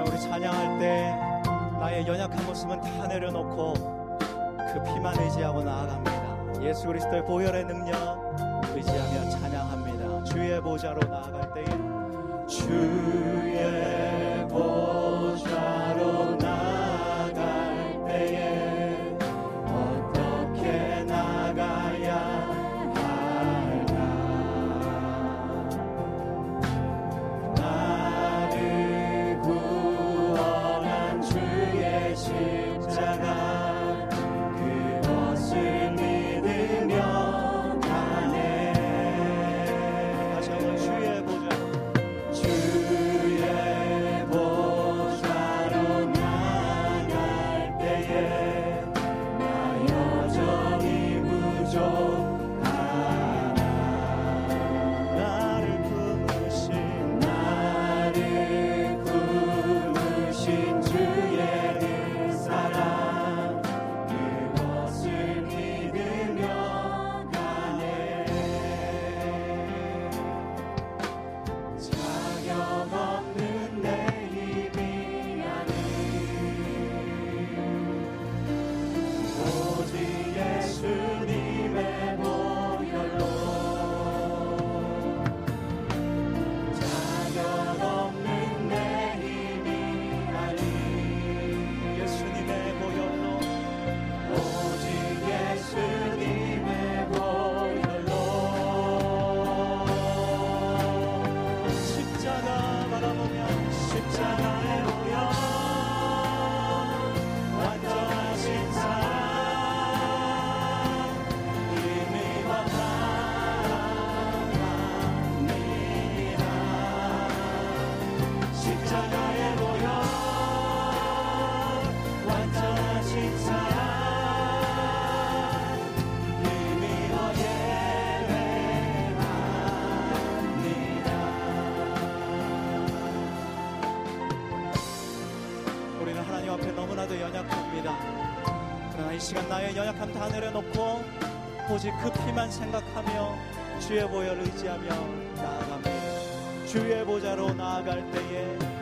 자, 우리 찬양할 때 나의 연약한 모습은 다 내려놓고 그 피만 의지하고 나아갑니다. 예수 그리스도의 보혈의 능력 의지하며 찬양합니다. 주의 보좌로 나아갈 때에 주의 보좌 시간 나의 연약함 다 내려놓고 오직 그 피만 생각하며 주의 보혈 의지하며 나아갑니다. 주의 보좌로 나아갈 때에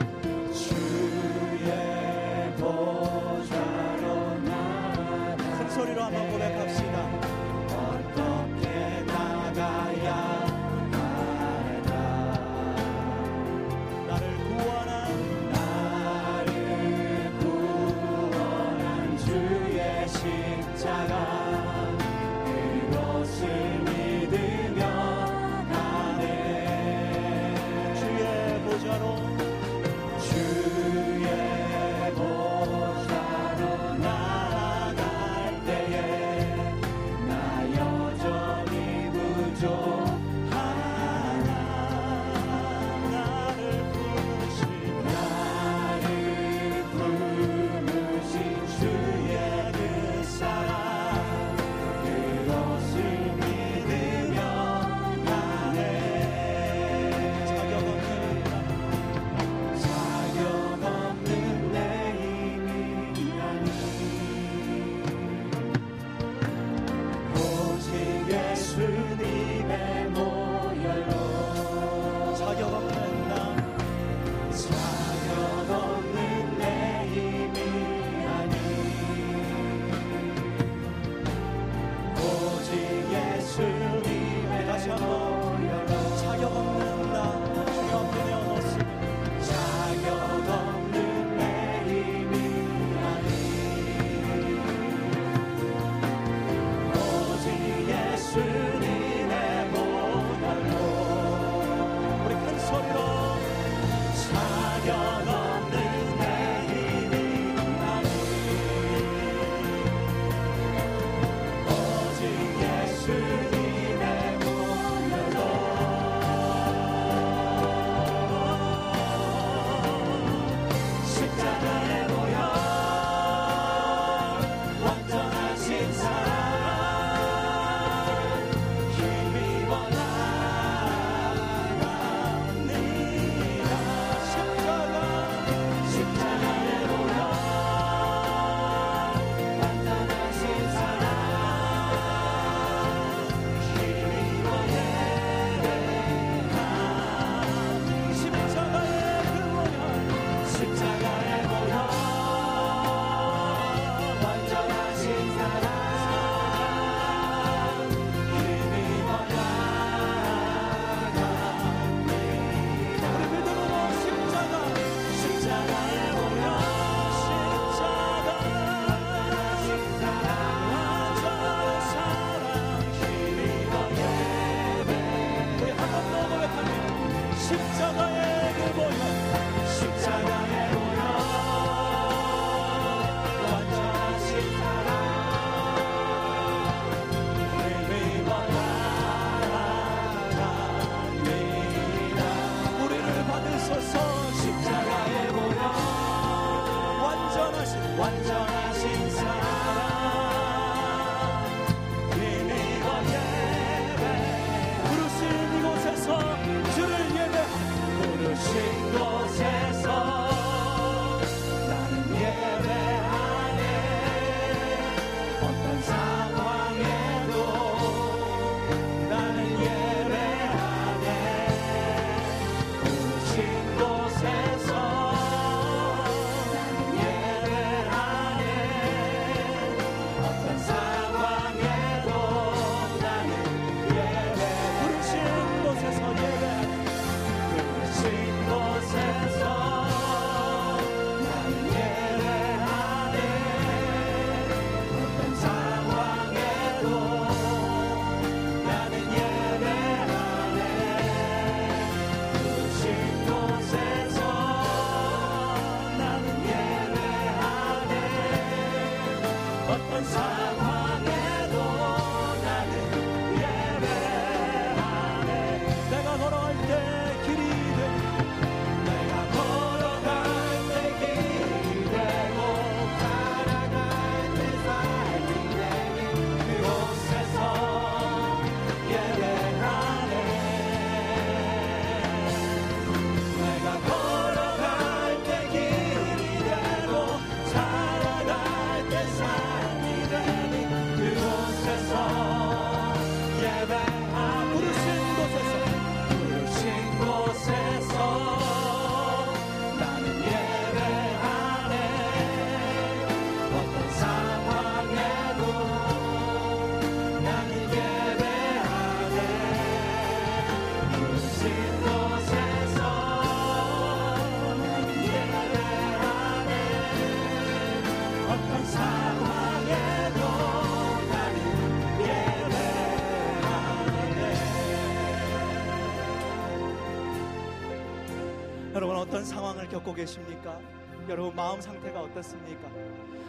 어떤 상황을 겪고 계십니까? 여러분 마음 상태가 어떻습니까?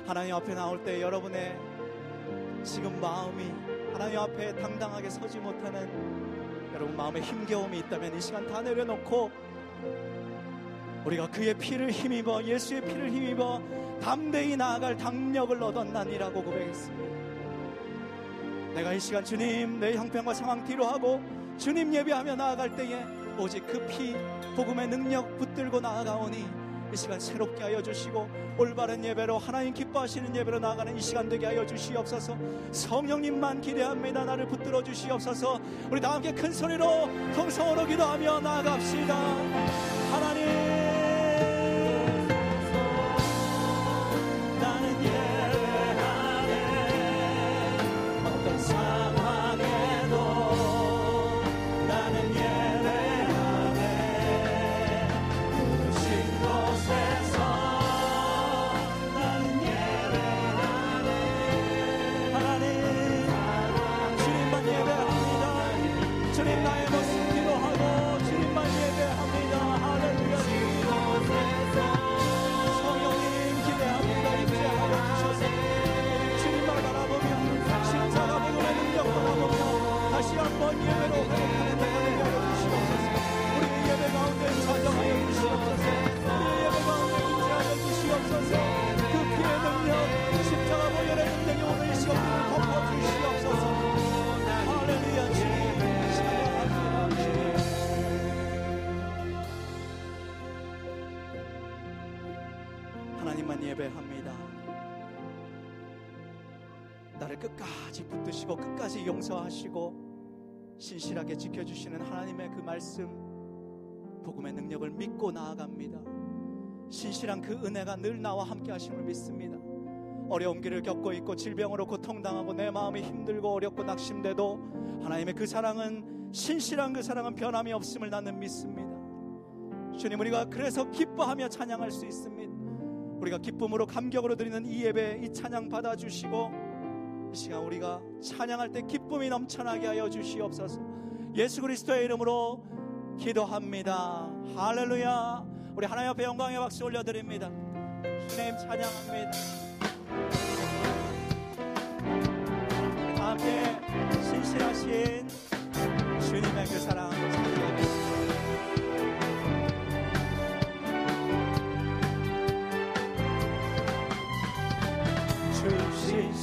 하나님 앞에 나올 때 여러분의 지금 마음이 하나님 앞에 당당하게 서지 못하는 여러분 마음에 힘겨움이 있다면 이 시간 다 내려놓고 우리가 그의 피를 힘입어 예수의 피를 힘입어 담대히 나아갈 당력을 얻었나니라고 고백했습니다. 내가 이 시간 주님 내 형편과 상황 뒤로 하고 주님 예배하며 나아갈 때에 오직 그 피 복음의 능력 붙들고 나아가오니 이 시간 새롭게 하여 주시고 올바른 예배로 하나님 기뻐하시는 예배로 나아가는 이 시간 되게 하여 주시옵소서. 성령님만 기대합니다. 나를 붙들어 주시옵소서. 우리 다 함께 큰 소리로 통성으로 기도하며 나아갑시다 끝까지 붙드시고 끝까지 용서하시고 신실하게 지켜주시는 하나님의 그 말씀 복음의 능력을 믿고 나아갑니다. 신실한 그 은혜가 늘 나와 함께 하심을 믿습니다. 어려운 길을 겪고 있고 질병으로 고통당하고 내 마음이 힘들고 어렵고 낙심돼도 하나님의 그 사랑은 신실한 그 사랑은 변함이 없음을 나는 믿습니다. 주님 우리가 그래서 기뻐하며 찬양할 수 있습니다. 우리가 기쁨으로 감격으로 드리는 이 예배 이 찬양 받아 주시고 이 이 시간 우리가 찬양할 때 기쁨이 넘쳐나게 하여 주시옵소서. 예수 그리스도의 이름으로 기도합니다. 할렐루야. 우리 하나님 앞에 영광의 박수 올려드립니다. 주님 찬양합니다. 함께 신실하신 주님의 그 사랑 찬양합니다.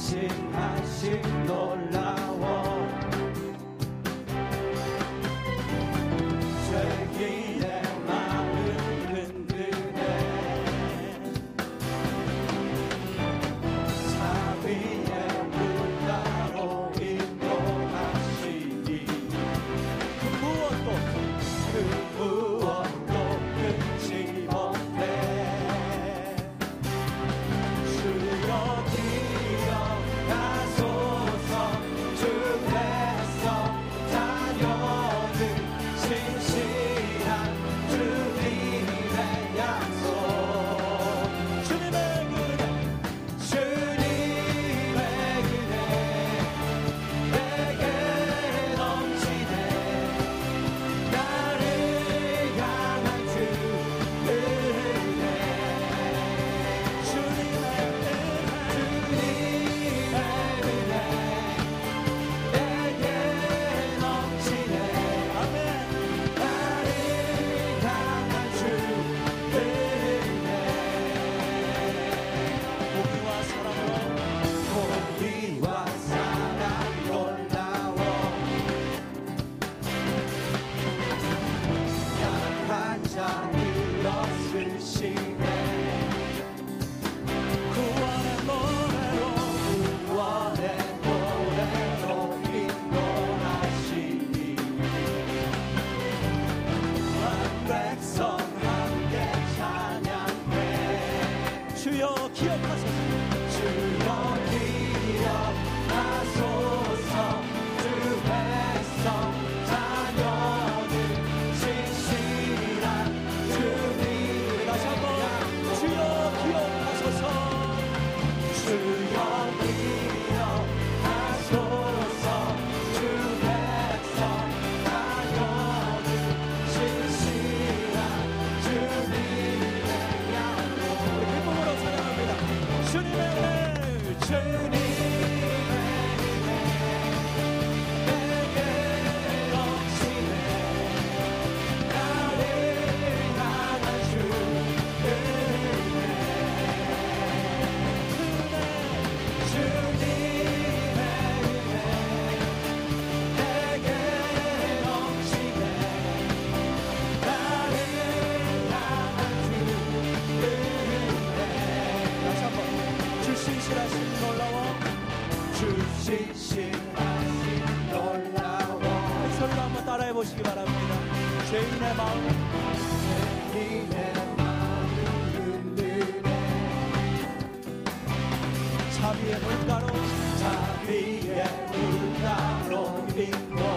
신하신 놀라 Saviamo il caro, saviamo caro.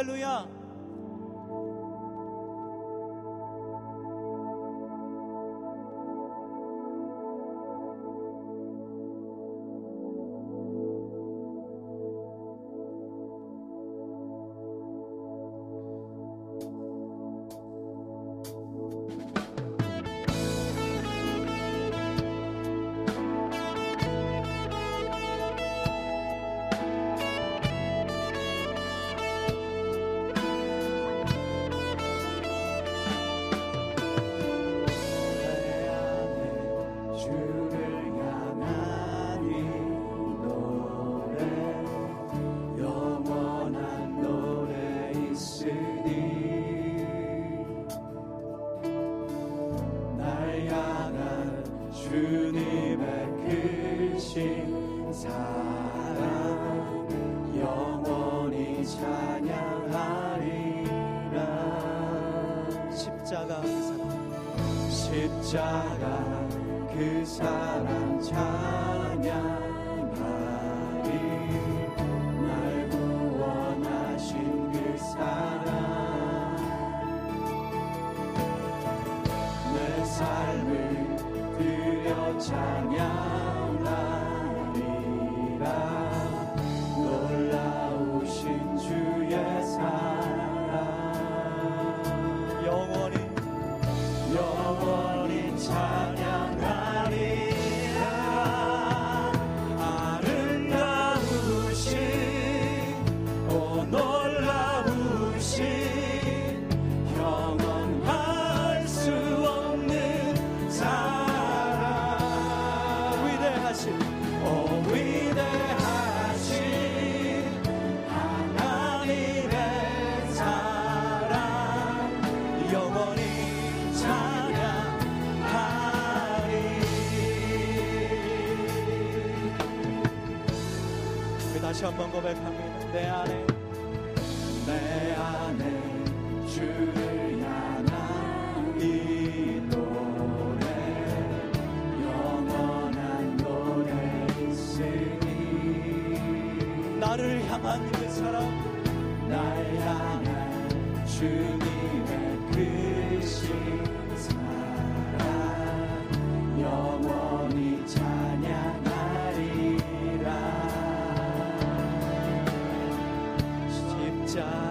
할렐루야. 리날 다시 한번 고백합니다. 내 안에 to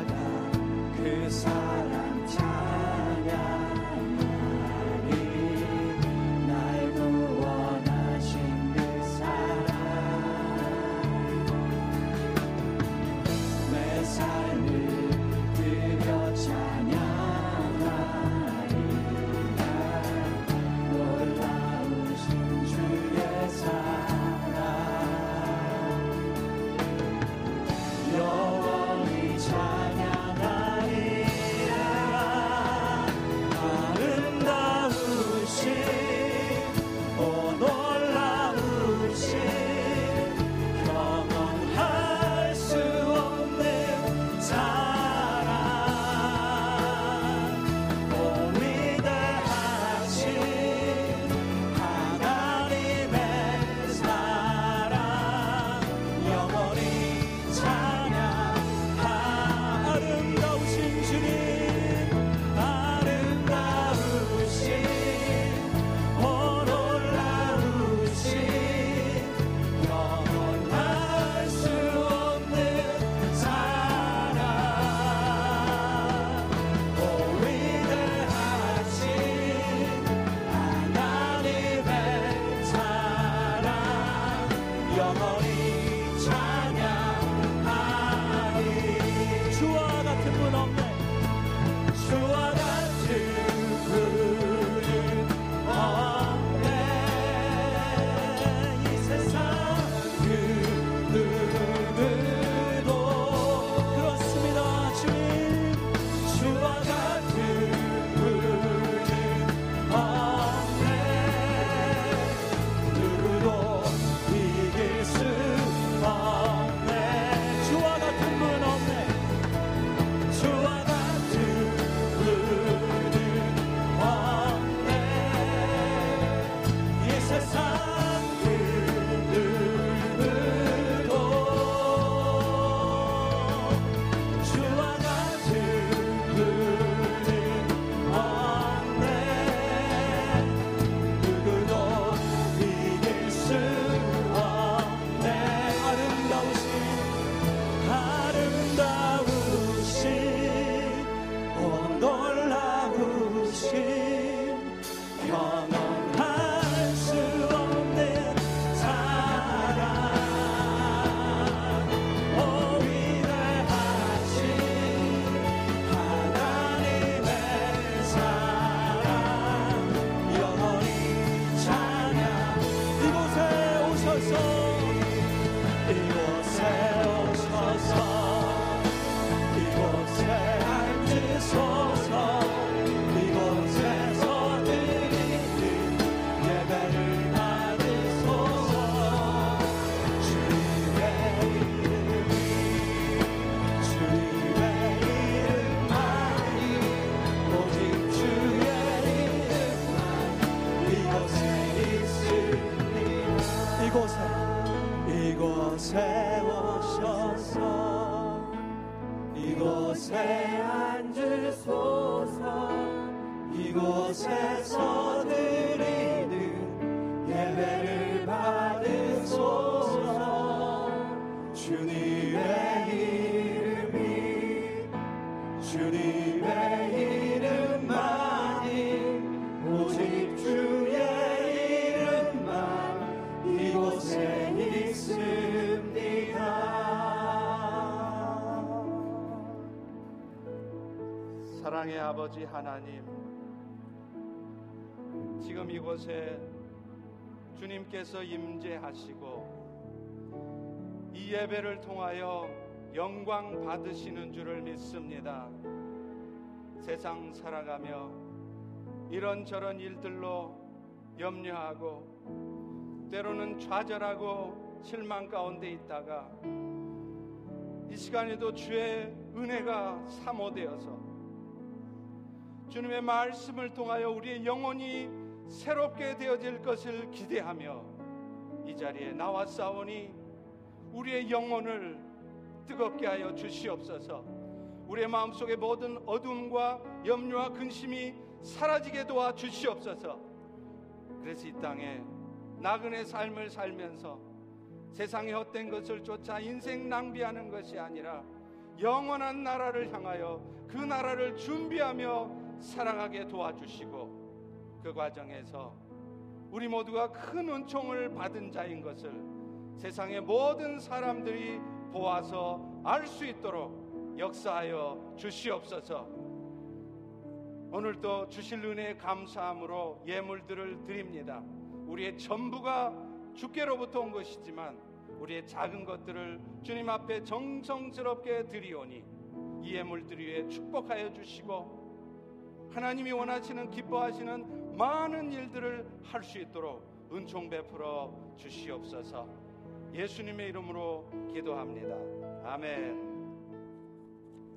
지금 이곳에 주님께서 임재하시고 이 예배를 통하여 영광 받으시는 줄을 믿습니다. 세상 살아가며 이런저런 일들로 염려하고 때로는 좌절하고 실망 가운데 있다가 이 시간에도 주의 은혜가 사모되어서 주님의 말씀을 통하여 우리의 영혼이 새롭게 되어질 것을 기대하며 이 자리에 나와 싸우니 우리의 영혼을 뜨겁게 하여 주시옵소서. 우리의 마음속의 모든 어둠과 염려와 근심이 사라지게 도와 주시옵소서. 그래서 이 땅에 나그네 삶을 살면서 세상의 헛된 것을 쫓아 인생 낭비하는 것이 아니라 영원한 나라를 향하여 그 나라를 준비하며 살아가게 도와주시고 그 과정에서 우리 모두가 큰 은총을 받은 자인 것을 세상의 모든 사람들이 보아서 알 수 있도록 역사하여 주시옵소서. 오늘도 주실 은혜에 감사함으로 예물들을 드립니다. 우리의 전부가 주께로부터 온 것이지만 우리의 작은 것들을 주님 앞에 정성스럽게 드리오니 이 예물들 위에 축복하여 주시고 하나님이 원하시는 기뻐하시는 많은 일들을 할 수 있도록 은총 베풀어 주시옵소서. 예수님의 이름으로 기도합니다. 아멘.